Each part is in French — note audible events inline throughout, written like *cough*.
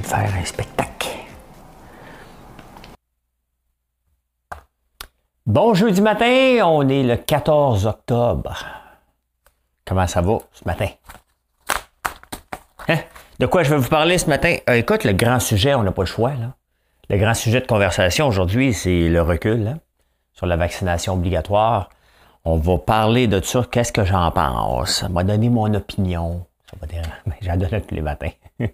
De faire un spectacle. Bon jeudi matin, on est le 14 octobre. Comment ça va ce matin? Hein? De quoi je vais vous parler ce matin? Euh, écoute, le grand sujet, on n'a pas le choix. Là. Le grand sujet de conversation aujourd'hui, c'est le recul hein, sur la vaccination obligatoire. On va parler de ça, qu'est-ce que j'en pense? Ça m'a donné mon opinion. Ça va dire, *laughs* j'en donne tous les matins. *laughs*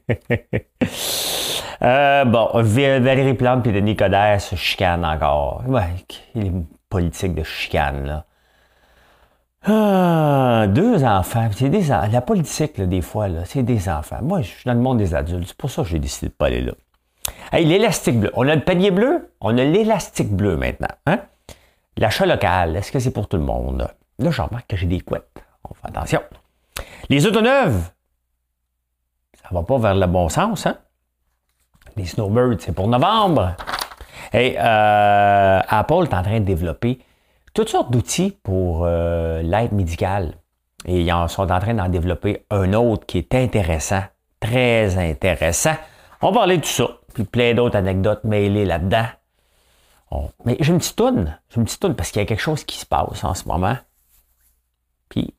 Euh, bon, Valérie Plante et Denis Coderre se chicanent encore. Ouais, les politiques de chicane, là. Ah, deux enfants. C'est des, la politique, des fois, là, c'est des enfants. Moi, je suis dans le monde des adultes. C'est pour ça que j'ai décidé de pas aller là. Hey, l'élastique bleu. On a le panier bleu, on a l'élastique bleu maintenant. Hein? L'achat local, est-ce que c'est pour tout le monde? Là, j'en remarque que j'ai des couettes. On fait attention. Les autos neuves, ça va pas vers le bon sens, hein? Les snowbirds, c'est pour novembre. Et euh, Apple est en train de développer toutes sortes d'outils pour euh, l'aide médicale. Et ils sont en train d'en développer un autre qui est intéressant, très intéressant. On va parler de tout ça, puis plein d'autres anecdotes mêlées là-dedans. Mais j'ai une petite toune, j'ai une petite toune parce qu'il y a quelque chose qui se passe en ce moment. Puis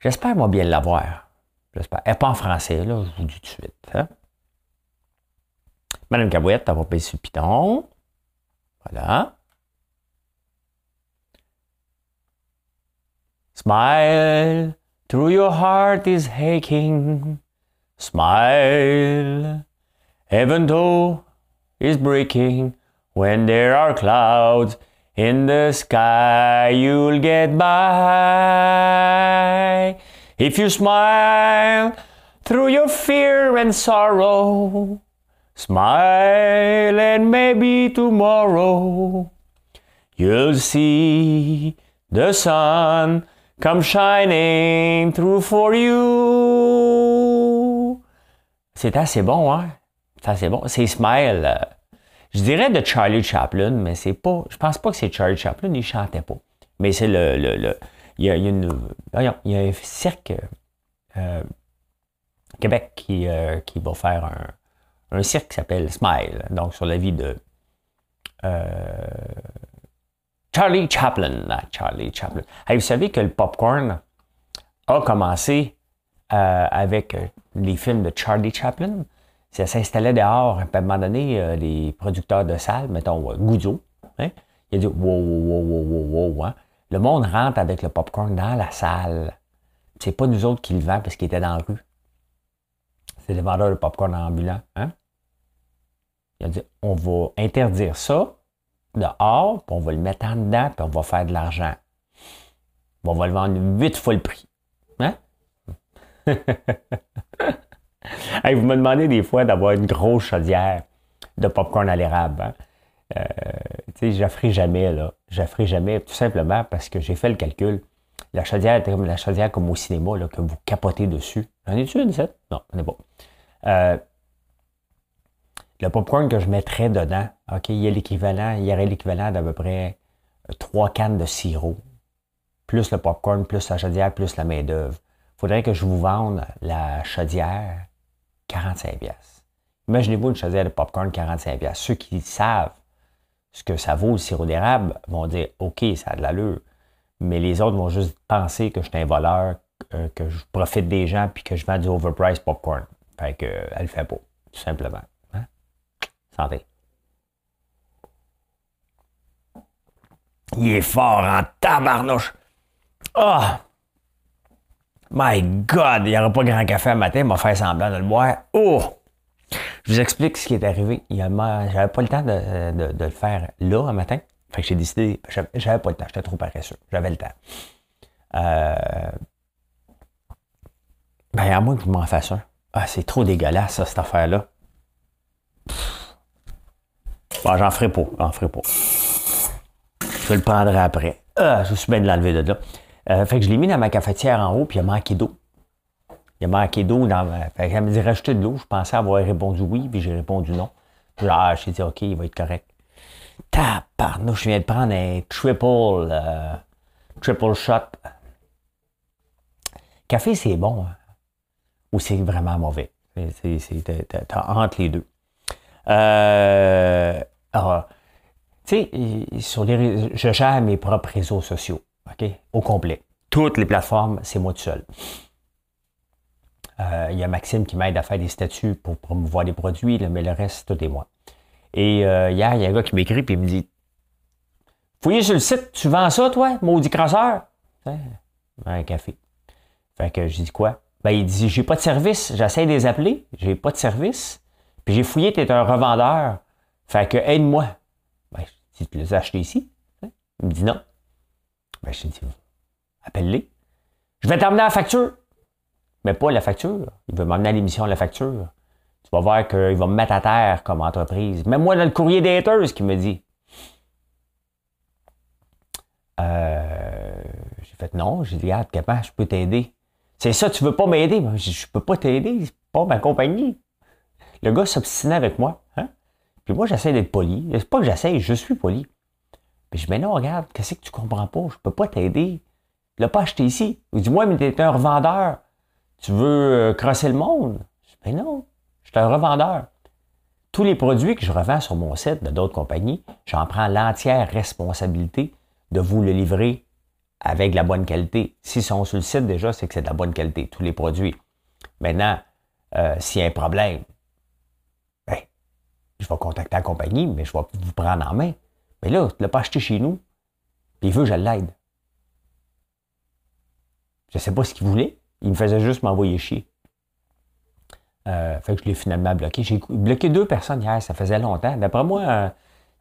j'espère moi bien l'avoir. J'espère. Elle n'est pas en français, là, je vous dis tout de suite. Hein? Madame Cabouette, elle va sur le piton. Voilà. Smile, through your heart is aching. Smile, even though is breaking. When there are clouds in the sky, you'll get by. If you smile through your fear and sorrow, smile and maybe tomorrow you'll see the sun come shining through for you. C'est assez bon, hein? C'est assez bon. C'est Smile. Je dirais de Charlie Chaplin, mais c'est pas. Je pense pas que c'est Charlie Chaplin, il chantait pas. Mais c'est le, le, le il y a, il y a un cirque euh, Québec qui, euh, qui va faire un, un cirque qui s'appelle Smile, donc sur la vie de euh, Charlie Chaplin. Charlie Chaplin. vous savez que le popcorn a commencé avec les films de Charlie Chaplin. Ça s'installait dehors. À un moment donné, les producteurs de salles, mettons Goudzo, hein, il a dit wow, wow, wow, wow, wow, hein. Le monde rentre avec le popcorn dans la salle. C'est pas nous autres qui le vendent parce qu'il était dans la rue. C'est les vendeurs de popcorn ambulants. Hein? Il a dit on va interdire ça dehors, puis on va le mettre en dedans, puis on va faire de l'argent. On va le vendre huit fois le prix. Hein? *laughs* vous me demandez des fois d'avoir une grosse chaudière de popcorn à l'érable. Hein? Euh, tu sais, jamais, là. Je jamais, tout simplement parce que j'ai fait le calcul. La chaudière était comme la chaudière comme au cinéma, là, que vous capotez dessus. J'en ai-tu une, cette? Non, on est bon. Euh, le popcorn que je mettrais dedans, OK, il y a l'équivalent, il y aurait l'équivalent d'à peu près trois cannes de sirop, plus le popcorn, plus la chaudière, plus la main-d'œuvre. Faudrait que je vous vende la chaudière 45 Imaginez-vous une chaudière de popcorn 45 Ceux qui savent ce que ça vaut le sirop d'érable vont dire OK, ça a de l'allure. Mais les autres vont juste penser que je suis un voleur, euh, que je profite des gens puis que je vends du overpriced popcorn. Fait que elle le fait pas, tout simplement. Hein? Santé. Il est fort en tabarnouche. Oh! My God! Il n'y aura pas grand café à matin, il m'a fait semblant de le boire. Oh! Je vous explique ce qui est arrivé. J'avais pas le temps de, le faire là, un matin. Fait que j'ai décidé, j'avais pas le temps, j'étais trop paresseux. J'avais le temps. Euh, ben, à moins que je m'en fasse un. Ah, c'est trop dégueulasse, ça, cette affaire-là. Bon, j'en ferai pas. J'en ferai pas. Je le prendrai après. Ah, je suis bien de l'enlever de là. Euh, fait que je l'ai mis dans ma cafetière en haut, puis il a manqué d'eau. Il a manqué d'eau dans ma. Me dit rajouter de l'eau. Je pensais avoir répondu oui, puis j'ai répondu non. Puis là, j'ai dit OK, il va être correct. Tabarnouche, je viens de prendre un triple, euh, triple shot. Café, c'est bon. Hein? Ou c'est vraiment mauvais? C'est entre les deux. Euh, tu sais, sur les, je gère mes propres réseaux sociaux, OK, au complet. Toutes les plateformes, c'est moi tout seul. Euh, il y a Maxime qui m'aide à faire des statuts pour promouvoir des produits, mais le reste, tout est moi. Et euh, hier, il y a un gars qui m'écrit et il me dit Fouillez sur le site, tu vends ça, toi, maudit crasseur Un café. Fait que je dis quoi? Ben, il dit J'ai pas de service, j'essaie de les appeler, j'ai pas de service. Puis j'ai fouillé, tu es un revendeur. Fait que aide-moi. Ben, dis Tu les as achetés ici Il me dit non. Ben, je dis Appelle-les. Je vais t'emmener la facture. Mais pas la facture. Il veut m'emmener à l'émission la facture. Tu vas voir qu'il va me mettre à terre comme entreprise. Même moi, dans le courrier des haters, qui me dit. Euh, j'ai fait non. J'ai dit, regarde, comment je peux t'aider? C'est ça, tu veux pas m'aider? Je, je peux pas t'aider, c'est pas ma compagnie. Le gars s'obstinait avec moi. Hein? Puis moi, j'essaie d'être poli. C'est pas que j'essaie, je suis poli. Puis je dis, mais non, regarde, qu'est-ce que tu comprends pas? Je peux pas t'aider. Tu l'as pas acheté ici. Il dit, moi, mais t'es un revendeur. Tu veux euh, crosser le monde? Je dis, mais non, je suis un revendeur. Tous les produits que je revends sur mon site de d'autres compagnies, j'en prends l'entière responsabilité de vous le livrer avec la bonne qualité. S'ils sont sur le site déjà, c'est que c'est de la bonne qualité, tous les produits. Maintenant, euh, s'il y a un problème, ben, je vais contacter la compagnie, mais je vais vous prendre en main. Mais là, tu ne l'as pas acheté chez nous, il veut que je l'aide. Je ne sais pas ce qu'il voulait. Il me faisait juste m'envoyer chier. Euh, fait que je l'ai finalement bloqué. J'ai bloqué deux personnes hier, ça faisait longtemps. D'après moi, euh,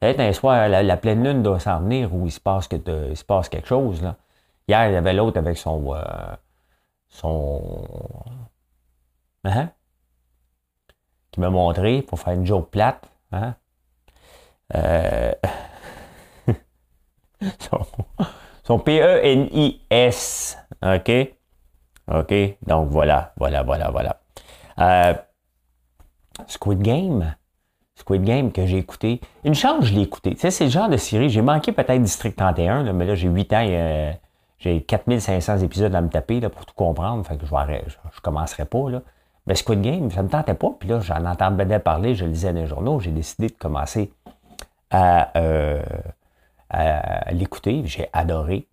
peut-être un soir, la, pleine lune doit s'en venir où il se passe, que, il se passe quelque chose. Là. Hier, il y avait l'autre avec son. Euh, son. Hein? Qui m'a montré pour faire une joke plate. Hein? *laughs* Son, son P-E-N-I-S. OK? OK? Donc voilà, voilà, voilà, voilà. Euh, Squid Game. Squid Game que j'ai écouté. Une chance, je l'ai écouté. Tu sais, c'est le genre de série. J'ai manqué peut-être District 31, mais là, j'ai 8 ans. Euh, j'ai 4500 épisodes à me taper pour tout comprendre. Fait que je ne commencerai pas. Mais Squid Game, ça ne me tentait pas. Puis là, j'en entendais parler, je lisais dans les journaux. J'ai décidé de commencer à, euh, l'écouter. J'ai adoré.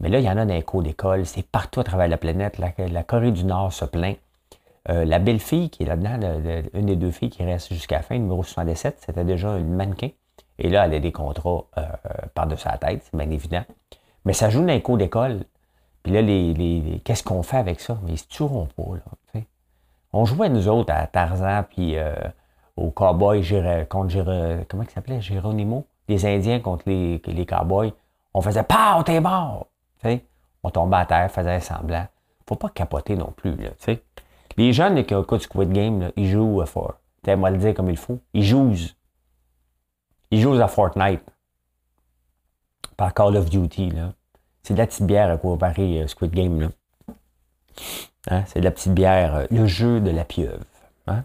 Mais là, il y en a dans les cours d'école. C'est partout à travers la planète. La, Corée du Nord se plaint. Euh, la belle fille qui est là-dedans, une des deux filles qui reste jusqu'à la fin, numéro 77, c'était déjà une mannequin. Et là, elle a des contrats euh, par-dessus la tête, c'est bien évident. Mais ça joue dans les cours d'école. Puis là, les, qu'est-ce qu'on fait avec ça? Mais ils se tueront pas, là. On jouait, nous autres, à Tarzan, puis euh, aux cowboys contre comment il s'appelait? Géronimo? Les Indiens contre les, les cowboys. On faisait « Pow, t'es mort! » On tombait à terre, faisait semblant. Faut pas capoter non plus, là. Les jeunes qui ont Squid Game, ils jouent à fort. Moi le dire comme il faut. Ils jouent. Ils jouent à Fortnite. Par Call of Duty. Là. C'est de la petite bière à Paris euh, Squid Game. Là. Hein? C'est de la petite bière, euh, le jeu de la pieuvre. Hein?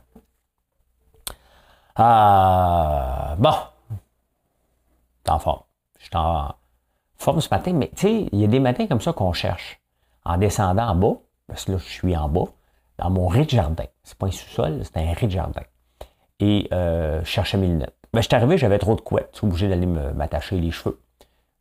Ah, bon. T'es en forme. Je suis en forme ce matin, mais tu sais, il y a des matins comme ça qu'on cherche. En descendant en bas, parce que là, je suis en bas, dans mon rez-de-jardin. C'est pas un sous-sol, c'est un rez-de-jardin. Et euh, je cherchais mes lunettes. Ben, je suis arrivé, j'avais trop de couettes. Je suis obligé d'aller m'attacher les cheveux.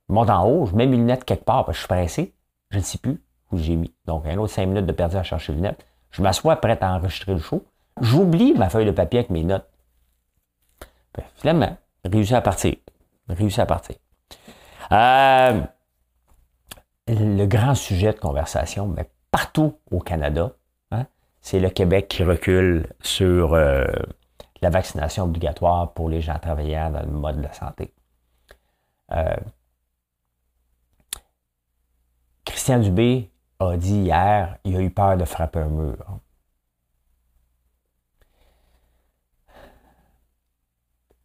Je monte en haut, je mets mes lunettes quelque part, parce que je suis pressé. Je ne sais plus où j'ai mis. Donc, un autre cinq minutes de perdu à chercher les lunettes. Je m'assois prêt à enregistrer le show. J'oublie ma feuille de papier avec mes notes. Ben, finalement, réussi à partir. Réussi à partir. Euh, le grand sujet de conversation, mais partout au Canada, c'est le Québec qui recule sur euh, la vaccination obligatoire pour les gens travaillant dans le mode de la santé. Euh, Christian Dubé a dit hier, il a eu peur de frapper un mur.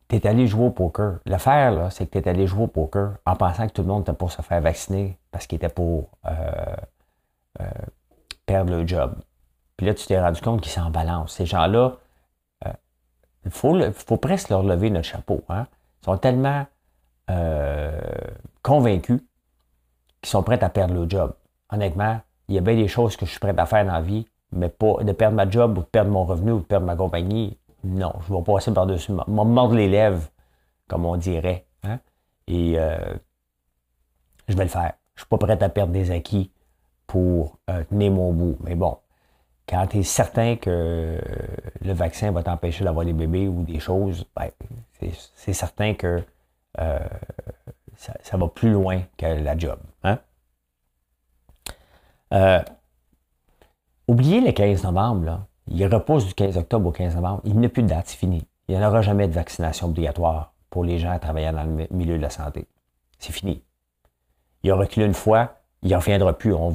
Tu es allé jouer au poker. L'affaire, là, c'est que tu es allé jouer au poker en pensant que tout le monde était pour se faire vacciner parce qu'il était pour euh, euh, perdre le job. Puis là, tu t'es rendu compte qu'ils s'en balancent. Ces gens-là, il euh, faut, faut, presque leur lever notre chapeau. Hein? Ils sont tellement convaincus qu'ils sont prêts à perdre le job. Honnêtement, il y a bien des choses que je suis prêt à faire dans la vie, mais pas de perdre ma job ou de perdre mon revenu ou de perdre ma compagnie. Non, je vais passer par-dessus, me mordre les lèvres, comme on dirait. Hein? Et euh, je vais le faire. Je ne suis pas prêt à perdre des acquis pour euh, tenir mon bout. Mais bon, quand tu es certain que le vaccin va t'empêcher d'avoir des bébés ou des choses, ben, c'est certain que euh, ça, va plus loin que la job. Hein? oubliez le 15 novembre, là il repose du 15 octobre au 15 novembre. Il n'y a plus de date, c'est fini. Il n'y en aura jamais de vaccination obligatoire pour les gens travaillant dans le milieu de la santé. C'est fini. Il a reculé une fois, il ne reviendra plus, on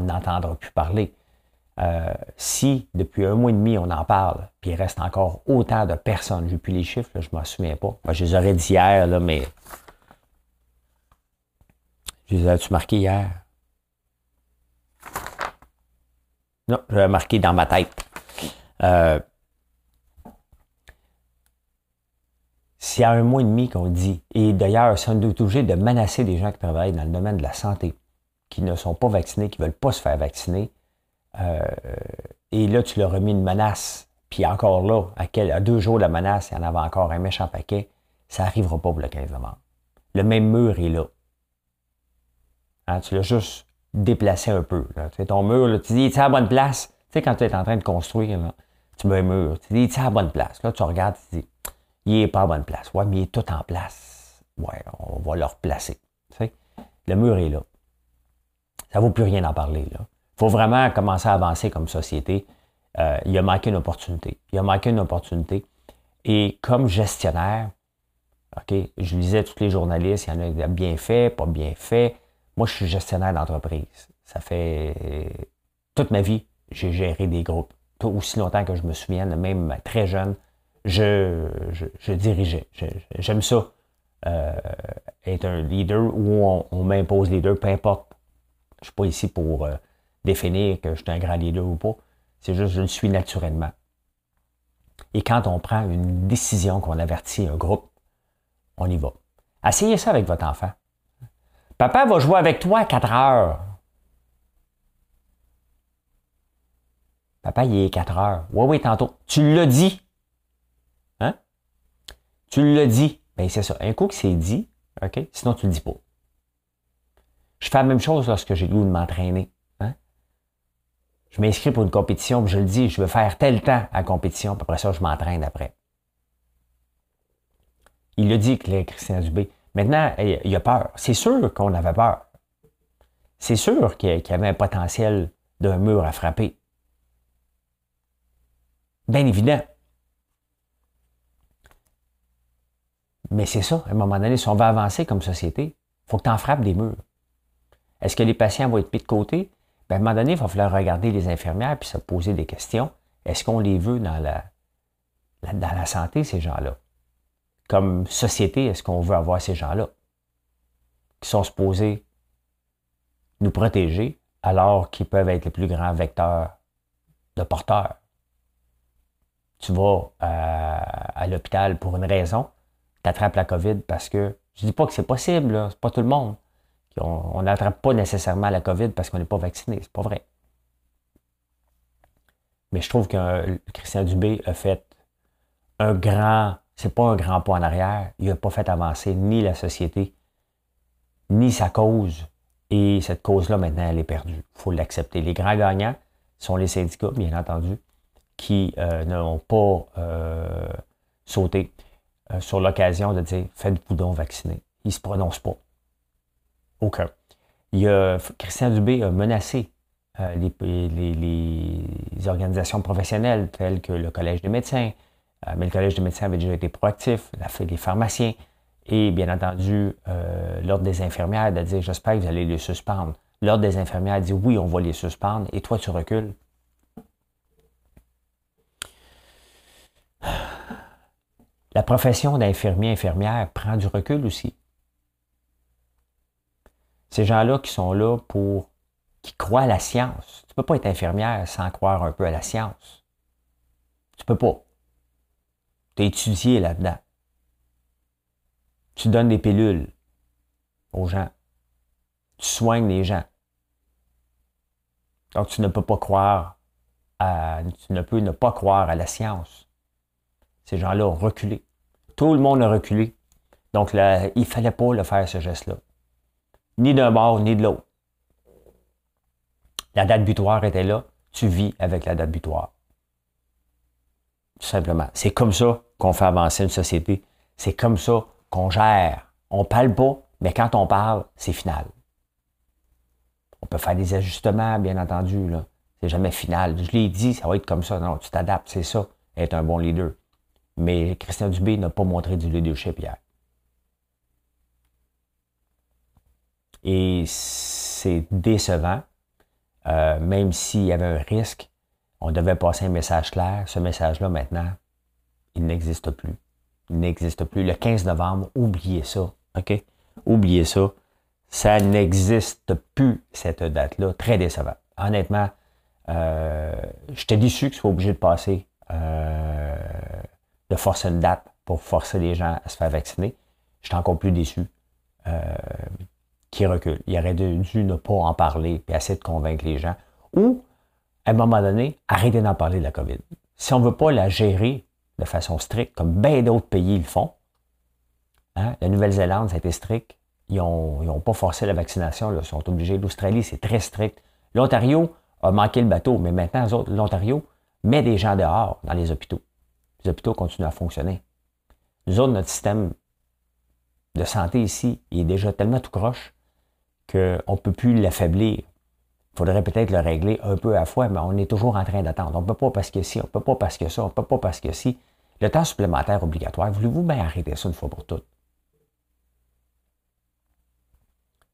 n'entendra plus parler. Euh, si depuis un mois et demi on en parle, puis il reste encore autant de personnes, j'ai plus les chiffres, je ne m'en souviens pas. je les aurais dit hier, mais. Je les ai-tu marqués hier? Non, je l'ai marqué dans ma tête. Euh, c'est à un mois et demi qu'on dit, et d'ailleurs, ça nous est obligé de menacer des gens qui travaillent dans le domaine de la santé, qui ne sont pas vaccinés, qui ne veulent pas se faire vacciner. Euh, et là, tu leur as mis une menace. Puis encore là, à, deux jours de la menace, il y en avait encore un méchant paquet. Ça n'arrivera pas pour le 15 novembre. Le même mur est là. Hein, tu l'as juste déplacé un peu. Ton mur, tu dis, es à bonne place. Tu sais, quand tu es en train de construire, tu mets un mur, tu dis, à la bonne place. Là, tu regardes, tu dis, il n'est pas à la bonne place. Ouais, mais il est tout en place. Ouais, on va le replacer. Tu sais, le mur est là. Ça ne vaut plus rien d'en parler. Il faut vraiment commencer à avancer comme société. Euh, il a manqué une opportunité. Il a manqué une opportunité. Et comme gestionnaire, OK, je lisais tous les journalistes, il y en a bien fait, pas bien fait. Moi, je suis gestionnaire d'entreprise. Ça fait toute ma vie, j'ai géré des groupes aussi longtemps que je me souviens, même très jeune, je, dirigeais. J'aime ça, euh, être un leader où on, m'impose leader, peu importe. Je ne suis pas ici pour euh, définir que je suis un grand leader ou pas. C'est juste que je le suis naturellement. Et quand on prend une décision, qu'on avertit un groupe, on y va. Essayez ça avec votre enfant. Papa va jouer avec toi à 4 heures. Papa, il est 4 heures. Oui, oui, tantôt. Tu l'as dit. Hein? Tu l'as dit. Bien, c'est ça. Un coup que c'est dit, OK? Sinon, tu le dis pas. Je fais la même chose lorsque j'ai le goût de m'entraîner. Hein? Je m'inscris pour une compétition, je le dis, je veux faire tel temps à la compétition, puis après ça, je m'entraîne après. Il l'a dit, Christian Dubé. Maintenant, il a peur. C'est sûr qu'on avait peur. C'est sûr qu'il y avait un potentiel d'un mur à frapper. Bien évident. Mais c'est ça, à un moment donné, si on veut avancer comme société, il faut que tu en frappes des murs. Est-ce que les patients vont être mis de côté? Bien, à un moment donné, il va falloir regarder les infirmières puis se poser des questions. Est-ce qu'on les veut dans la, dans la santé, ces gens-là? Comme société, est-ce qu'on veut avoir ces gens-là? Qui sont supposés nous protéger alors qu'ils peuvent être les plus grands vecteurs de porteurs? Tu vas euh, à, l'hôpital pour une raison, tu attrapes la COVID parce que, je dis pas que c'est possible, c'est pas tout le monde. On n'attrape pas nécessairement la COVID parce qu'on n'est pas vacciné, c'est pas vrai. Mais je trouve que Christian Dubé a fait un grand, c'est pas un grand pas en arrière, il n'a pas fait avancer ni la société, ni sa cause. Et cette cause-là, maintenant, elle est perdue. Il faut l'accepter. Les grands gagnants sont les syndicats, bien entendu qui euh, n'ont pas euh, sauté euh, sur l'occasion de dire faites-vous donc vacciner. Ils ne se prononcent pas. Aucun. Il y a, Christian Dubé a menacé les, organisations professionnelles telles que le Collège des médecins, mais le Collège des médecins avait déjà été proactif, les pharmaciens et bien entendu l'Ordre des infirmières de dire j'espère que vous allez les suspendre. L'Ordre des infirmières dit oui, on va les suspendre et toi tu recules. La profession d'infirmier, infirmière prend du recul aussi. Ces gens-là qui sont là pour, qui croient à la science. Tu ne peux pas être infirmière sans croire un peu à la science. Tu peux pas. Tu es étudié là-dedans. Tu donnes des pilules aux gens. Tu soignes les gens. Donc, tu ne peux pas croire à, tu ne peux ne pas croire à la science. Ces gens-là ont reculé. Tout le monde a reculé. Donc, là, il ne fallait pas le faire, ce geste-là. Ni d'un bord, ni de l'autre. La date butoir était là. Tu vis avec la date butoir. Tout simplement. C'est comme ça qu'on fait avancer une société. C'est comme ça qu'on gère. On parle pas, mais quand on parle, c'est final. On peut faire des ajustements, bien entendu. C'est jamais final. Je l'ai dit, ça va être comme ça. Non, tu t'adaptes, c'est ça, être un bon leader. Mais Christian Dubé n'a pas montré du leadership hier. Et c'est décevant, euh, même s'il y avait un risque, on devait passer un message clair. Ce message-là, maintenant, il n'existe plus. Il n'existe plus. Le 15 novembre, oubliez ça. OK? Oubliez ça. Ça n'existe plus, cette date-là. Très décevant. Honnêtement, euh, j'étais déçu que ce soit obligé de passer, euh, de forcer une date pour forcer les gens à se faire vacciner. J'étais encore plus déçu euh, qui recule. Il aurait dû, ne pas en parler et essayer de convaincre les gens. Ou, à un moment donné, arrêter d'en parler de la COVID. Si on ne veut pas la gérer de façon stricte, comme bien d'autres pays le font, hein, la Nouvelle-Zélande, ça a été strict. Ils n'ont pas forcé la vaccination, ils sont obligés. L'Australie, c'est très strict. L'Ontario a manqué le bateau, mais maintenant, l'Ontario met des gens dehors dans les hôpitaux. Les hôpitaux continuent à fonctionner. Nous autres, notre système de santé ici, il est déjà tellement tout croche qu'on ne peut plus l'affaiblir. Il faudrait peut-être le régler un peu à la fois, mais on est toujours en train d'attendre. On ne peut pas parce que si, on ne peut pas parce que ça, on ne peut pas parce que si. Le temps supplémentaire obligatoire, voulez-vous bien arrêter ça une fois pour toutes?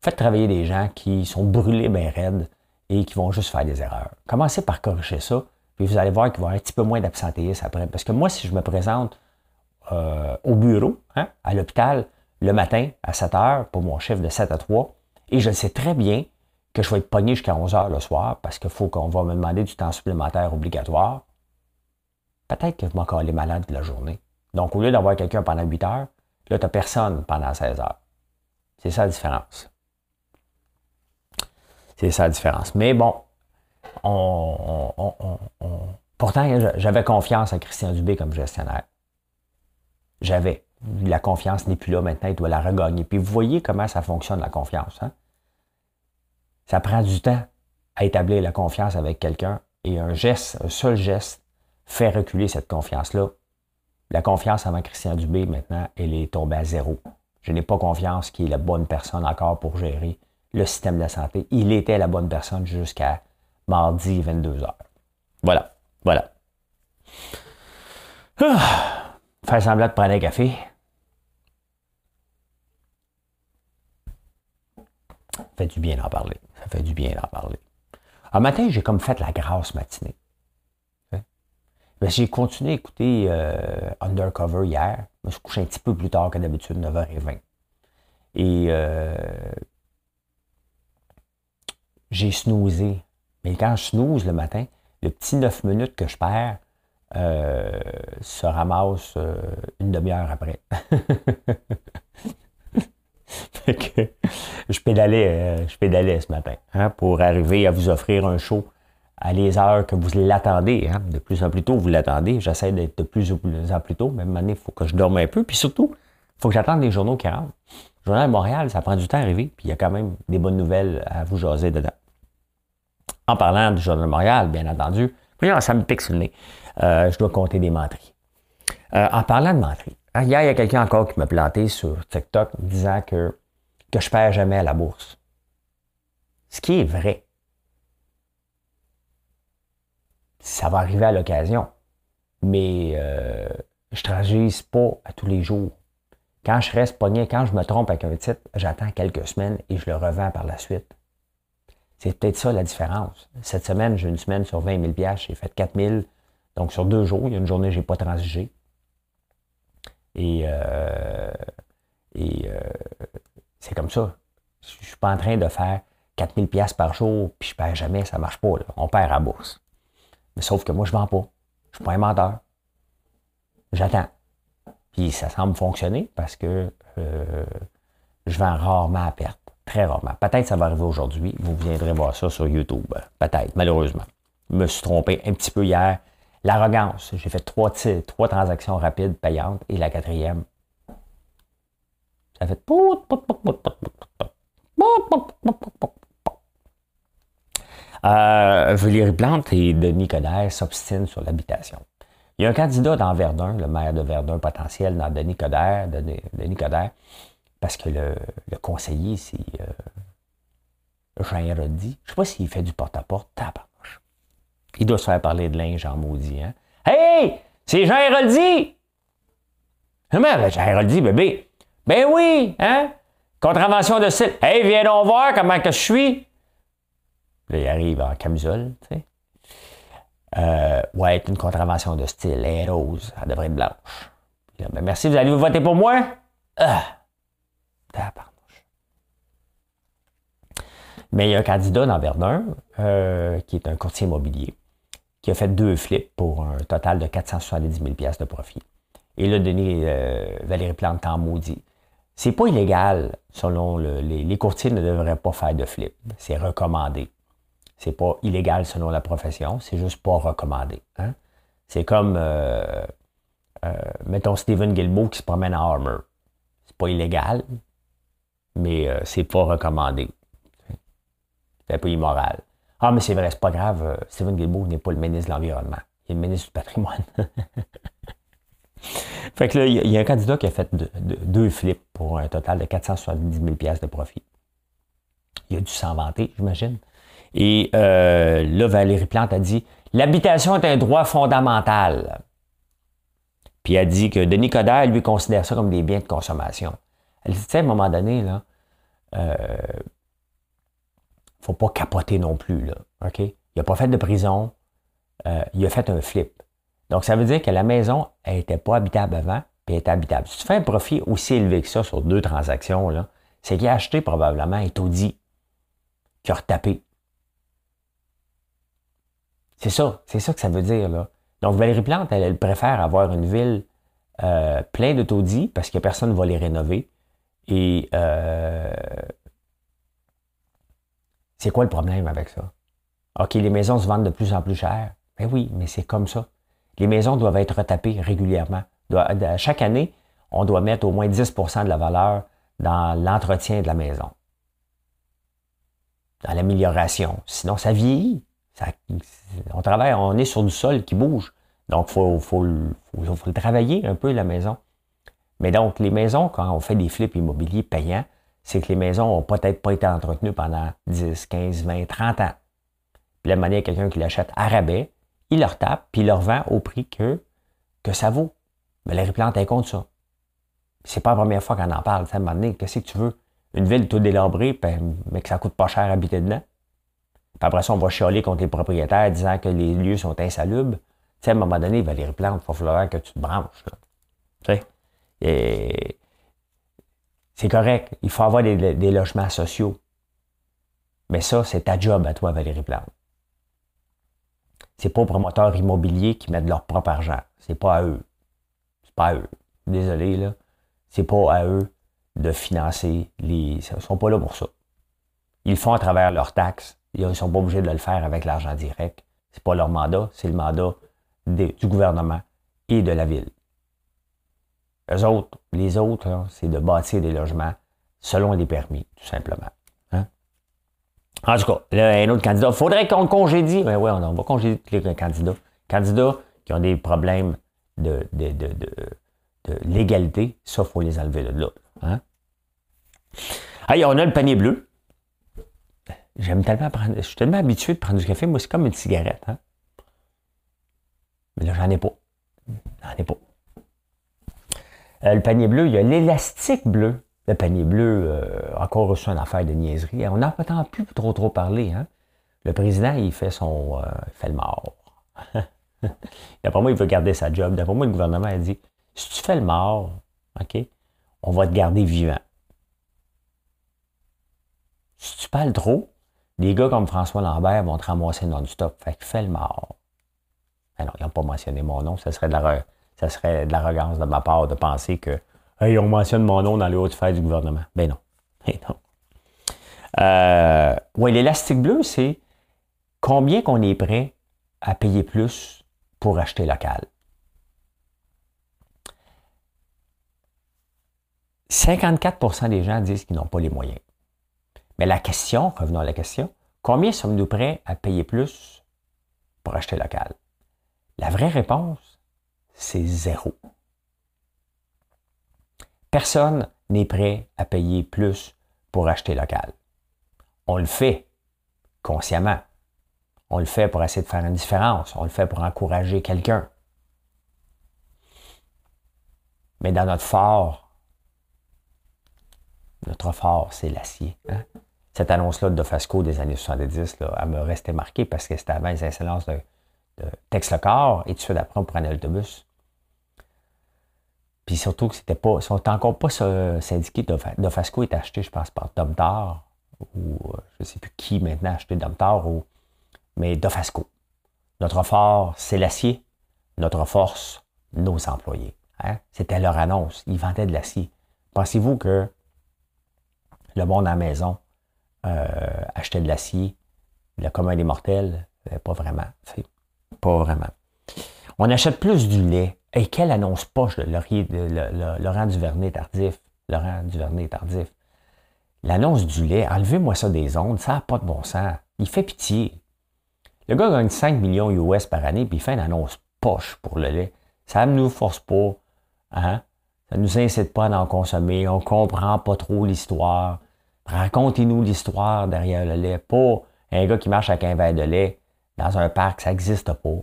Faites travailler des gens qui sont brûlés bien raides et qui vont juste faire des erreurs. Commencez par corriger ça, puis vous allez voir qu'il va y avoir un petit peu moins d'absentéisme après. Parce que moi, si je me présente euh, au bureau, hein, à l'hôpital, le matin à 7 heures pour mon chiffre de 7 à 3, et je sais très bien que je vais être pogné jusqu'à 11 heures le soir parce qu'il faut qu'on va me demander du temps supplémentaire obligatoire, peut-être que je vais encore aller malade de la journée. Donc, au lieu d'avoir quelqu'un pendant 8 heures, là, tu n'as personne pendant 16 heures. C'est ça la différence. C'est ça la différence. Mais bon, pourtant, j'avais confiance en Christian Dubé comme gestionnaire. J'avais. La confiance n'est plus là maintenant, il doit la regagner. Puis vous voyez comment ça fonctionne, la confiance. Hein? Ça prend du temps à établir la confiance avec quelqu'un et un geste, un seul geste, fait reculer cette confiance-là. La confiance avant Christian Dubé, maintenant, elle est tombée à zéro. Je n'ai pas confiance qu'il est la bonne personne encore pour gérer le système de la santé. Il était la bonne personne jusqu'à mardi 22h. Voilà, voilà. Ah, faire semblant de prendre un café. Ça fait du bien d'en parler. Ça fait du bien d'en parler. Un matin, j'ai comme fait la grasse matinée. j'ai continué à écouter euh, Undercover hier. Je me suis couché un petit peu plus tard que d'habitude, 9h20. Et euh, j'ai snoozé. Mais quand je snooze le matin, le petit 9 minutes que je perds euh, se ramasse une demi-heure après. *laughs* je pédalais, euh, je pédalais ce matin hein, pour arriver à vous offrir un show à les heures que vous l'attendez. Hein. De plus en plus tôt, vous l'attendez. J'essaie d'être de plus en plus tôt. Même année, il faut que je dorme un peu. Puis surtout, il faut que j'attende les journaux qui rentrent. Le journal de Montréal, ça prend du temps à arriver. Puis il y a quand même des bonnes nouvelles à vous jaser dedans. En parlant du Journal de Montréal, bien entendu, ça me pique sur le nez. Euh, je dois compter des menteries. Euh, en parlant de menteries, hier, il y a quelqu'un encore qui m'a planté sur TikTok disant que que je perds jamais à la bourse. Ce qui est vrai. Ça va arriver à l'occasion. Mais euh, je ne tragise pas à tous les jours. Quand je reste pogné, quand je me trompe avec un titre, j'attends quelques semaines et je le revends par la suite. C'est peut-être ça la différence. Cette semaine, j'ai une semaine sur 20 000 j'ai fait 4 000. Donc, sur deux jours, il y a une journée, je n'ai pas transigé. Et, euh, et euh, c'est comme ça. Je ne suis pas en train de faire 4000 pièces par jour, puis je perds jamais, ça ne marche pas. On perd à bourse. Mais sauf que moi, je ne vends pas. Je ne suis pas un menteur. J'attends. Puis ça semble fonctionner parce que euh, je vends rarement à perte. Très rarement. Peut-être ça va arriver aujourd'hui. Vous viendrez voir ça sur YouTube. Peut-être, malheureusement. Je me suis trompé un petit peu hier. L'arrogance. J'ai fait trois, trois transactions rapides payantes et la quatrième. Ça fait. Euh, Valérie Plante et Denis Coderre s'obstinent sur l'habitation. Il y a un candidat dans Verdun, le maire de Verdun potentiel, dans Denis Coderre, Denis Coderre parce que le, conseiller, c'est euh, Jean Hérodi. Je ne sais pas s'il fait du porte-à-porte. Tabarnouche. Il doit se faire parler de linge en maudit. Hein? Hey! C'est Jean Héroldi! Comment, Jean Héroldi, bébé? Ben oui, hein? Contravention de style. Hey, viens donc voir comment que je suis. Là, il arrive en camisole, tu sais. Euh, ouais, une contravention de style. Elle rose. Elle devrait être blanche. ben, merci, vous allez vous voter pour moi? Ah! Mais il y a un candidat dans Verdun, euh, qui est un courtier immobilier, qui a fait deux flips pour un total de 470 000 de profit. Et là, Denis euh, Valérie Plante en maudit. C'est pas illégal, selon les, courtiers ne devraient pas faire de flip. C'est recommandé. C'est pas illégal selon la profession, c'est juste pas recommandé. Hein. C'est comme, euh, mettons, Steven Guilbeault qui se promène en armor. C'est pas illégal, mais euh, c'est pas recommandé. C'est un peu immoral. Ah, mais c'est vrai, c'est pas grave. Euh, Steven Guilbeault n'est pas le ministre de l'Environnement. Il est le ministre du Patrimoine. *laughs* fait que là, il y, a un candidat qui a fait deux flips pour un total de 470 000 de profit. Il a dû s'en vanter, j'imagine. Et euh, là, Valérie Plante a dit L'habitation est un droit fondamental. Puis elle a dit que Denis Coderre, lui, considère ça comme des biens de consommation. Elle dit, à un moment donné, là, euh, faut pas capoter non plus, là. Il n'a pas fait de prison, euh, il a fait un flip. Donc, ça veut dire que la maison, n'était pas habitable avant, puis elle était habitable. Si tu fais un profit aussi élevé que ça sur deux transactions, là, c'est qu'il a acheté probablement un taudis qui a retapé. C'est ça, c'est ça que ça veut dire, là. Donc, Valérie Plante, elle, préfère avoir une ville euh, pleine de taudis parce que personne ne va les rénover. Et euh, c'est quoi le problème avec ça? OK, les maisons se vendent de plus en plus cher. Ben oui, mais c'est comme ça. Les maisons doivent être retapées régulièrement. Chaque année, on doit mettre au moins 10% de la valeur dans l'entretien de la maison, dans l'amélioration. Sinon, ça vieillit. on travaille, on est sur du sol qui bouge. Donc, il faut, faut, faut, travailler un peu, la maison. Mais donc, les maisons, quand on fait des flips immobiliers payants, c'est que les maisons n'ont peut-être pas été entretenues pendant 10, 15, 20, 30 ans. Puis la manière, quelqu'un qui l'achète à rabais, il leur tape, puis il leur vend au prix que, que ça vaut. Mais les replantes, elle compte ça. C'est pas la première fois qu'on en parle. À un moment donné, qu'est-ce que tu veux? Une ville tout délabrée, mais que ça coûte pas cher à habiter dedans. Puis après ça, on va chialer contre les propriétaires disant que les lieux sont insalubres. Tu sais, à un moment donné, Valérie Plante, il va falloir que tu te branches. Tu? Et c'est correct, il faut avoir des, logements sociaux. Mais ça, c'est ta job à toi, Valérie Plante. C'est pas aux promoteurs immobiliers qui mettent leur propre argent. C'est pas à eux. C'est pas à eux. Désolé, là. C'est pas à eux de financer les. Ils sont pas là pour ça. Ils le font à travers leurs taxes. Ils sont pas obligés de le faire avec l'argent direct. C'est pas leur mandat, c'est le mandat du gouvernement et de la ville. Eux autres, les autres, c'est de bâtir des logements selon les permis, tout simplement. Hein? En tout cas, là, un autre candidat. Faudrait qu'on congédie. Ben oui, on, va congédier les candidats. Candidats qui ont des problèmes de, de, de, de légalité, ça, il faut les enlever de là. Hein? Hey, on a le panier bleu. J'aime tellement prendre. Je suis tellement habitué de prendre du café. Moi, c'est comme une cigarette. Hein? Mais là, j'en ai pas. J'en ai pas. Euh, le panier bleu, il y a l'élastique bleu. Le panier bleu, euh, encore reçu une affaire de niaiserie. On pas tant plus trop trop parlé. Hein? Le président, il fait son. Euh, il fait le mort. *laughs* D'après moi, il veut garder sa job. D'après moi, le gouvernement a dit si tu fais le mort, OK? On va te garder vivant. Si tu parles trop, des gars comme François Lambert vont te ramasser non-stop. Fait que fais le mort. Alors, ils n'ont pas mentionné mon nom. Ça serait de la, ça serait de l'arrogance de ma part de penser que on mentionne mon nom dans les hautes fêtes du gouvernement. Ben non. *laughs* Ben non. Euh, oui, l'élastique bleu, c'est combien qu'on est prêt à payer plus pour acheter local? 54% des gens disent qu'ils n'ont pas les moyens. Mais la question, revenons à la question, combien sommes-nous prêts à payer plus pour acheter local? La vraie réponse, c'est zéro. Personne n'est prêt à payer plus pour acheter local. On le fait consciemment. On le fait pour essayer de faire une différence. On le fait pour encourager quelqu'un. Mais dans notre fort, notre fort, c'est l'acier. Hein? Cette annonce-là de Fasco des années 70, là, elle me restait marquée parce que c'était avant les incidences de, de et tout de suite après, on prenait l'autobus. Puis surtout que c'était pas, sont encore pas syndiqués. De Fasco est acheté, je pense, par Domtar, ou euh, je ne sais plus qui maintenant a acheté Domtar, ou, mais Dofasco. Notre fort, c'est l'acier. Notre force, nos employés. Hein? C'était leur annonce. Ils vendaient de l'acier. Pensez-vous que le monde à la maison euh, achetait de l'acier? Le commun des mortels? Euh, pas vraiment. Pas vraiment. On achète plus du lait. Et quelle annonce poche de, de, Laurent Duvernay tardif. Laurent Duvernay tardif. L'annonce du lait, enlevez-moi ça des ondes, ça n'a pas de bon sens. Il fait pitié. Le gars gagne 5 millions US par année, puis il fait une annonce poche pour le lait. Ça ne nous force pas. Hein? Ça ne nous incite pas à en consommer. On ne comprend pas trop l'histoire. Racontez-nous l'histoire derrière le lait. Pas un gars qui marche avec un verre de lait dans un parc, ça n'existe pas.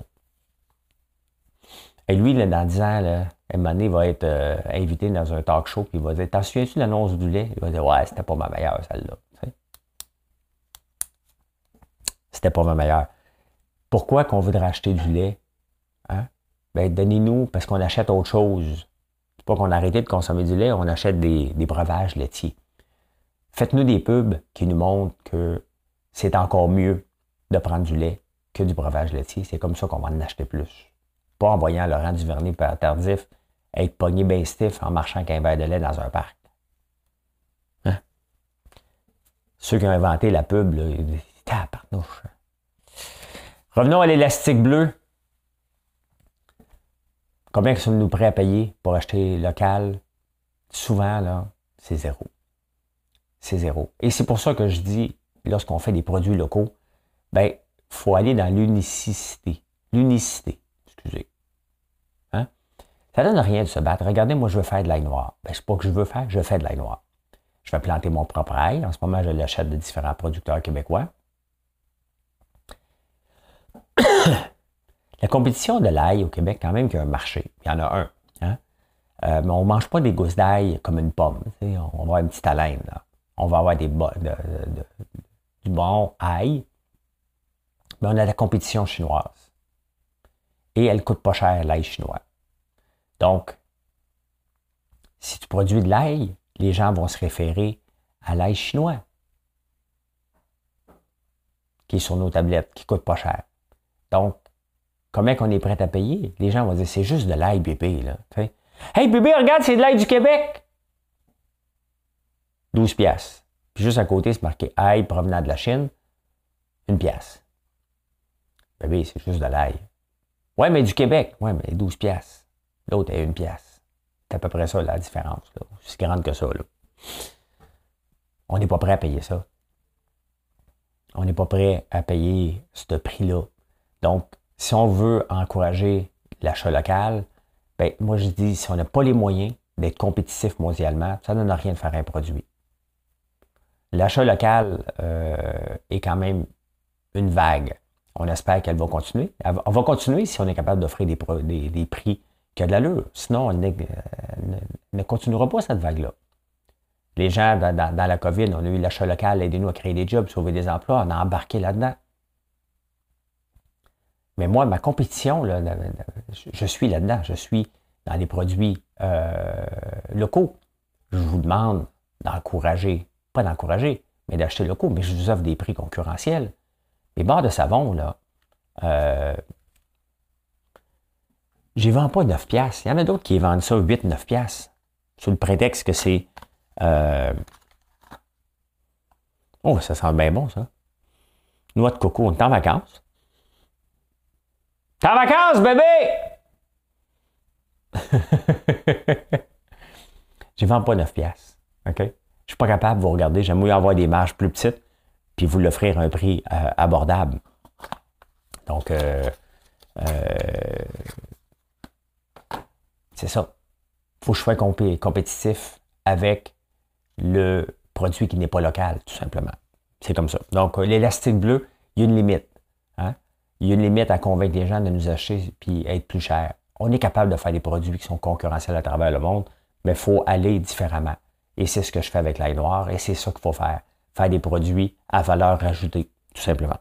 Et lui, dans 10 ans, là, il va être euh, invité dans un talk show, puis il va dire T'en souviens-tu de l'annonce du lait? Il va dire Ouais, c'était pas ma meilleure, celle-là. C'était pas ma meilleure. Pourquoi qu'on voudrait acheter du lait hein? Ben, donnez-nous, parce qu'on achète autre chose. C'est pas qu'on a arrêté de consommer du lait, on achète des, des breuvages laitiers. Faites-nous des pubs qui nous montrent que c'est encore mieux de prendre du lait que du breuvage laitier. C'est comme ça qu'on va en acheter plus. Pas en voyant Laurent Duvernay tardif être pogné bien stiff en marchant avec un verre de lait dans un parc. Hein? Ceux qui ont inventé la pub, là, ils taparnouche. Revenons à l'élastique bleu. Combien sommes-nous prêts à payer pour acheter local? Souvent, là, c'est zéro. C'est zéro. Et c'est pour ça que je dis, lorsqu'on fait des produits locaux, ben, faut aller dans l'unicité. L'unicité? Ça donne rien de se battre. Regardez, moi, je veux faire de l'ail noir. Ben, c'est pas que je veux faire, je fais de l'ail noir. Je vais planter mon propre ail. En ce moment, je l'achète de différents producteurs québécois. *coughs* La compétition de l'ail au Québec, quand même, qu'il y a un marché. Il y en a un. Hein? Euh, mais on ne mange pas des gousses d'ail comme une pomme. On va avoir une petite haleine. On va avoir des du bon ail, mais on a la compétition chinoise. Et elle coûte pas cher, l'ail chinois. Donc, si tu produis de l'ail, les gens vont se référer à l'ail chinois, qui est sur nos tablettes, qui coûte pas cher. Donc, comment qu'on est prêt à payer? Les gens vont dire, c'est juste de l'ail bébé. Là. Hey bébé, regarde, c'est de l'ail du Québec! 12 piastres. Puis juste à côté, c'est marqué ail provenant de la Chine, une pièce. Bébé, c'est juste de l'ail. Ouais, mais du Québec. Ouais, mais 12 pièces. L'autre est une pièce. C'est à peu près ça la différence. C'est grande que ça. Là. On n'est pas prêt à payer ça. On n'est pas prêt à payer ce prix-là. Donc, si on veut encourager l'achat local, ben, moi je dis, si on n'a pas les moyens d'être compétitif mondialement, ça ne donne rien de faire un produit. L'achat local euh, est quand même une vague. On espère qu'elle va continuer. On va continuer si on est capable d'offrir des, prix qui ont de l'allure. Sinon, elle euh, ne, continuera pas cette vague-là. Les gens, dans, la COVID, on a eu l'achat local, aidez-nous à créer des jobs, sauver des emplois, on a embarqué là-dedans. Mais moi, ma compétition, je suis là-dedans. Je suis dans les produits euh, locaux. Je vous demande d'encourager, pas d'encourager, mais d'acheter locaux, mais je vous offre des prix concurrentiels. Les barres de savon, là, euh, j'y vends pas 9 pièces. Il y en a d'autres qui vendent ça 8-9 pièces sous le prétexte que c'est... Euh, oh, ça sent bien bon, ça. Noix de coco, on est en vacances. T'es en vacances, bébé! *laughs* Je vends pas 9 pièces. OK? Je suis pas capable de vous regarder. J'aime mieux avoir des marges plus petites puis vous l'offrir à un prix euh, abordable. Donc, euh, euh, c'est ça. Faut que je sois compétitif avec le produit qui n'est pas local, tout simplement. C'est comme ça. Donc, l'élastique bleu, il y a une limite. Hein? Il y a une limite à convaincre les gens de nous acheter puis être plus cher. On est capable de faire des produits qui sont concurrentiels à travers le monde, mais il faut aller différemment. Et c'est ce que je fais avec l'ail noir et c'est ça qu'il faut faire. Faire des produits à valeur ajoutée, tout simplement.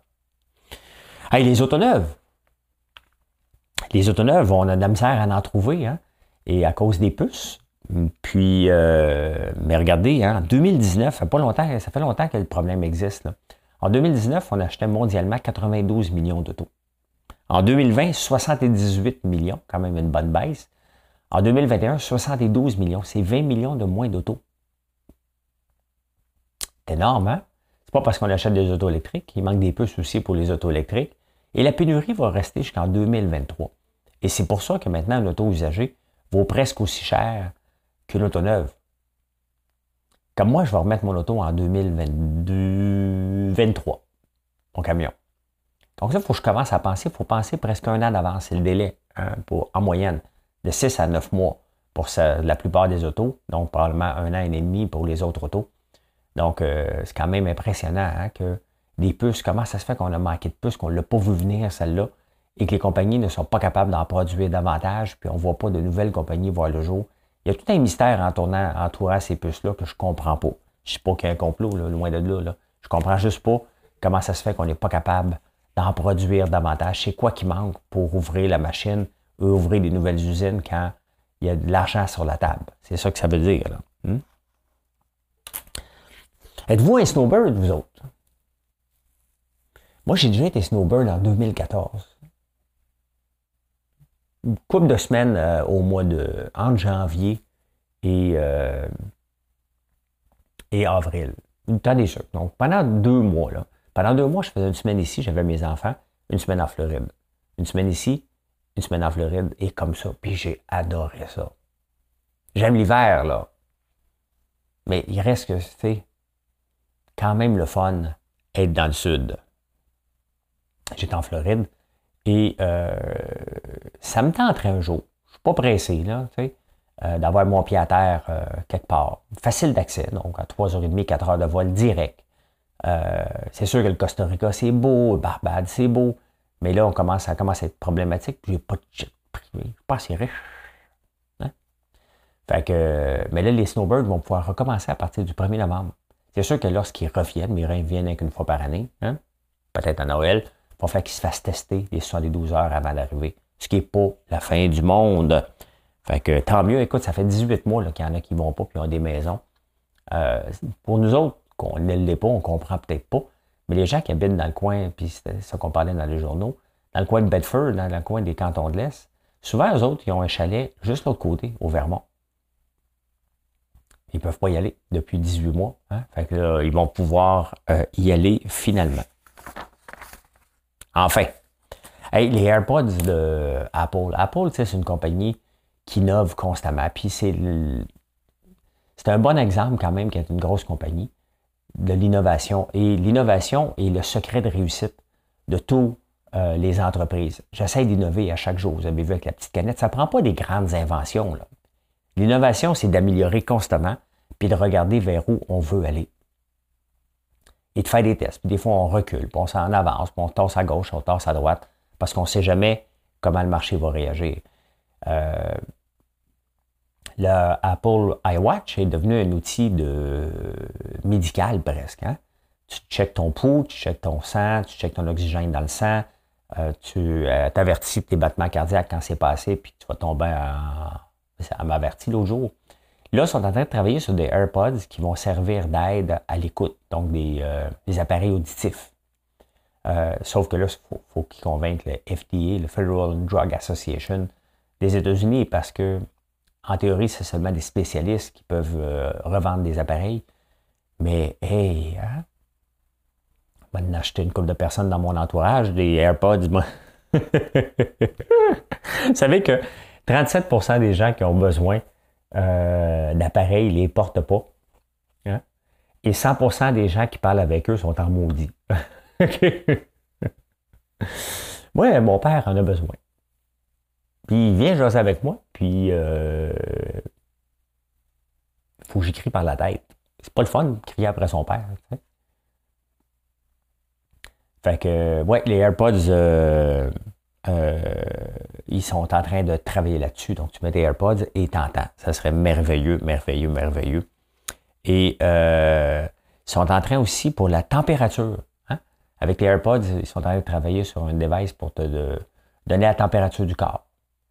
Hey, les autoneuves. Les autoneuves, on a de la misère à en trouver, hein? Et à cause des puces. Puis, euh, mais regardez, hein, en 2019, ça fait, pas longtemps, ça fait longtemps que le problème existe. En 2019, on achetait mondialement 92 millions d'autos. En 2020, 78 millions, quand même une bonne baisse. En 2021, 72 millions. C'est 20 millions de moins d'autos. C'est énorme, hein? C'est pas parce qu'on achète des autos électriques. Il manque des puces aussi pour les autos électriques. Et la pénurie va rester jusqu'en 2023. Et c'est pour ça que maintenant, un auto usagé vaut presque aussi cher qu'une auto neuve. Comme moi, je vais remettre mon auto en 2023, mon camion. Donc ça, il faut que je commence à penser, il faut penser presque un an d'avance, c'est le délai hein, pour, en moyenne, de 6 à 9 mois pour la plupart des autos, donc probablement un an et demi pour les autres autos. Donc, euh, c'est quand même impressionnant hein, que des puces, comment ça se fait qu'on a manqué de puces, qu'on ne l'a pas vu venir, celle-là, et que les compagnies ne sont pas capables d'en produire davantage, puis on ne voit pas de nouvelles compagnies voir le jour. Il y a tout un mystère entourant, ces puces-là que je ne comprends pas. Je ne sais pas qu'il y a un complot, loin de là, là. Je comprends juste pas comment ça se fait qu'on n'est pas capable d'en produire davantage. C'est quoi qui manque pour ouvrir la machine ou ouvrir des nouvelles usines quand il y a de l'argent sur la table? C'est ça que ça veut dire. Hmm? Êtes-vous un snowbird, vous autres? Moi, j'ai déjà été snowbird en 2014. Une couple de semaines euh, au mois de entre janvier et, euh, et avril. Une temps des Donc, pendant deux mois, là, pendant deux mois, je faisais une semaine ici, j'avais mes enfants, une semaine en Floride. Une semaine ici, une semaine en Floride, et comme ça. Puis j'ai adoré ça. J'aime l'hiver, là. Mais il reste que c'est quand même le fun être dans le sud. J'étais en Floride et euh, ça me tenterait un jour. Je suis pas pressé, là, tu sais, euh, d'avoir mon pied à terre euh, quelque part. Facile d'accès, donc à 3h30, 4h de vol direct. c'est sûr que le Costa Rica, c'est beau, Barbade, c'est beau, mais là, on commence, ça commence à être problématique, puis j'ai pas de jet privé, je suis pas assez riche. Hein? Fait que, mais là, les snowbirds vont pouvoir recommencer à partir du 1er novembre. C'est sûr que lorsqu'ils reviennent, mais ils reviennent qu'une fois par année, hein, peut-être à Noël, il va falloir qu'ils se fassent tester les 72 heures avant d'arriver. Ce qui n'est pas la fin du monde. Fait que tant mieux, écoute, ça fait 18 mois qu'il y en a qui ne vont pas puis ont des maisons. Euh, pour nous autres, qu'on ne l'est pas, on ne comprend peut-être pas. Mais les gens qui habitent dans le coin, puis c'est ça qu'on parlait dans les journaux, dans le coin de Bedford, dans le coin des cantons de l'Est, souvent, eux autres, ils ont un chalet juste l'autre côté, au Vermont. Ils ne peuvent pas y aller depuis 18 mois. Hein? Fait que ils vont pouvoir euh, y aller finalement. Enfin, les AirPods de Apple. Apple, c'est une compagnie qui innove constamment. Puis c'est c'est un bon exemple quand même qui est une grosse compagnie de l'innovation. Et l'innovation est le secret de réussite de toutes euh, les entreprises. J'essaie d'innover à chaque jour. Vous avez vu avec la petite canette, ça ne prend pas des grandes inventions. L'innovation, c'est d'améliorer constamment, puis de regarder vers où on veut aller. Et de faire des tests. Puis des fois, on recule, puis on s'en avance, puis on tasse à gauche, on tasse à droite, parce qu'on ne sait jamais comment le marché va réagir. Euh, le Apple iWatch est devenu un outil de médical presque. Hein. Tu checkes ton pouls, tu checkes ton sang, tu checkes ton oxygène dans le sang, euh, tu euh, t'avertis tes battements cardiaques quand c'est passé, puis tu vas tomber ça m'a averti l'autre jour. Là, ils sont en train de travailler sur des AirPods qui vont servir d'aide à l'écoute, donc des, euh, appareils auditifs. Euh, sauf que là, il faut, qu'ils convainquent le FDA, le Federal Drug Association des États-Unis, parce que, en théorie, c'est seulement des spécialistes qui peuvent euh, revendre des appareils. Mais, hey, hein? Je vais en acheter une couple de personnes dans mon entourage, des AirPods, moi. *laughs* Vous savez que 37% des gens qui ont besoin euh, d'appareils ne les portent pas. Hein? Et 100% des gens qui parlent avec eux sont en maudit. *laughs* *laughs* Moi, mon père en a besoin. Puis il vient jouer avec moi, puis euh, faut que j'écris par la tête. C'est pas le fun de crier après son père. Fait que, ouais, les AirPods, euh, euh, ils sont en train de travailler là-dessus. Donc, tu mets des AirPods et t'entends. Ça serait merveilleux, merveilleux, merveilleux. Et euh, ils sont en train aussi pour la température. Avec les AirPods, ils sont en train de travailler sur un device pour te donner la température du corps.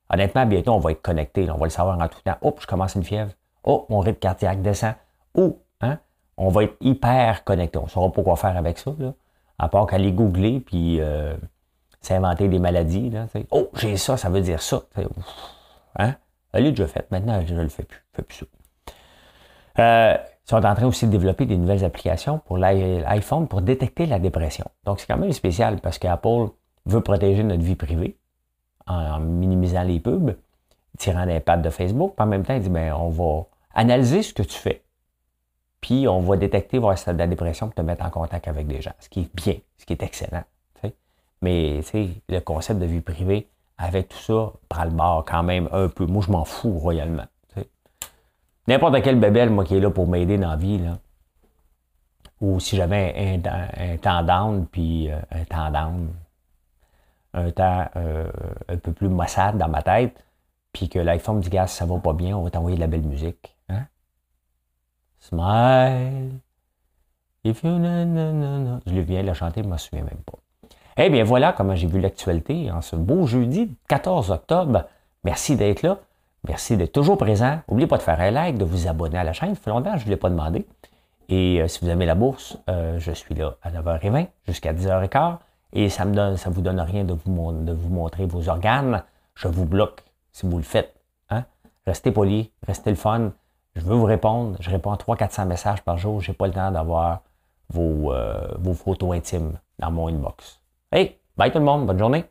Honnêtement, bientôt, on va être connecté. on va le savoir en tout temps. Oh, je commence une fièvre. Oh, mon rythme cardiaque descend. Oh, hein? on va être hyper connecté. On ne saura pas quoi faire avec ça, à part qu'aller googler puis euh, s'inventer des maladies. Là, oh, j'ai ça, ça veut dire ça. Hein? Elle est déjà faite. Maintenant, je ne le fais plus. Je fais plus ça. Euh, sont en train aussi de développer des nouvelles applications pour l'iPhone pour détecter la dépression. Donc, c'est quand même spécial parce qu'Apple veut protéger notre vie privée en, minimisant les pubs, tirant l'impact de Facebook. Puis en même temps, il dit, ben, on va analyser ce que tu fais. Puis on va détecter voir si tu de la dépression pour te mettre en contact avec des gens, ce qui est bien, ce qui est excellent. Mais le concept de vie privée, avec tout ça, prend le bord quand même un peu. Moi, je m'en fous royalement. N'importe quel bébé, moi, qui est là pour m'aider dans la vie, là. ou si j'avais un, temps down, puis euh, un temps down, un temps euh, un peu plus maussade dans ma tête, puis que l'iPhone dit, gaz, ça va pas bien, on va t'envoyer de la belle musique. Hein? Smile. If you... Je le viens la chanter, je ne me souviens même pas. Eh bien, voilà comment j'ai vu l'actualité en ce beau jeudi 14 octobre. Merci d'être là. Merci d'être toujours présent. N'oubliez pas de faire un like, de vous abonner à la chaîne. Ça fait longtemps je ne l'ai pas demandé. Et euh, si vous aimez la bourse, euh, je suis là à 9h20 jusqu'à 10h15. Et ça me donne, ça vous donne rien de vous, de vous montrer vos organes. Je vous bloque si vous le faites. Hein? Restez poli, restez le fun. Je veux vous répondre. Je réponds à 300-400 messages par jour. Je n'ai pas le temps d'avoir vos, euh, vos photos intimes dans mon inbox. Hey, bye tout le monde, bonne journée.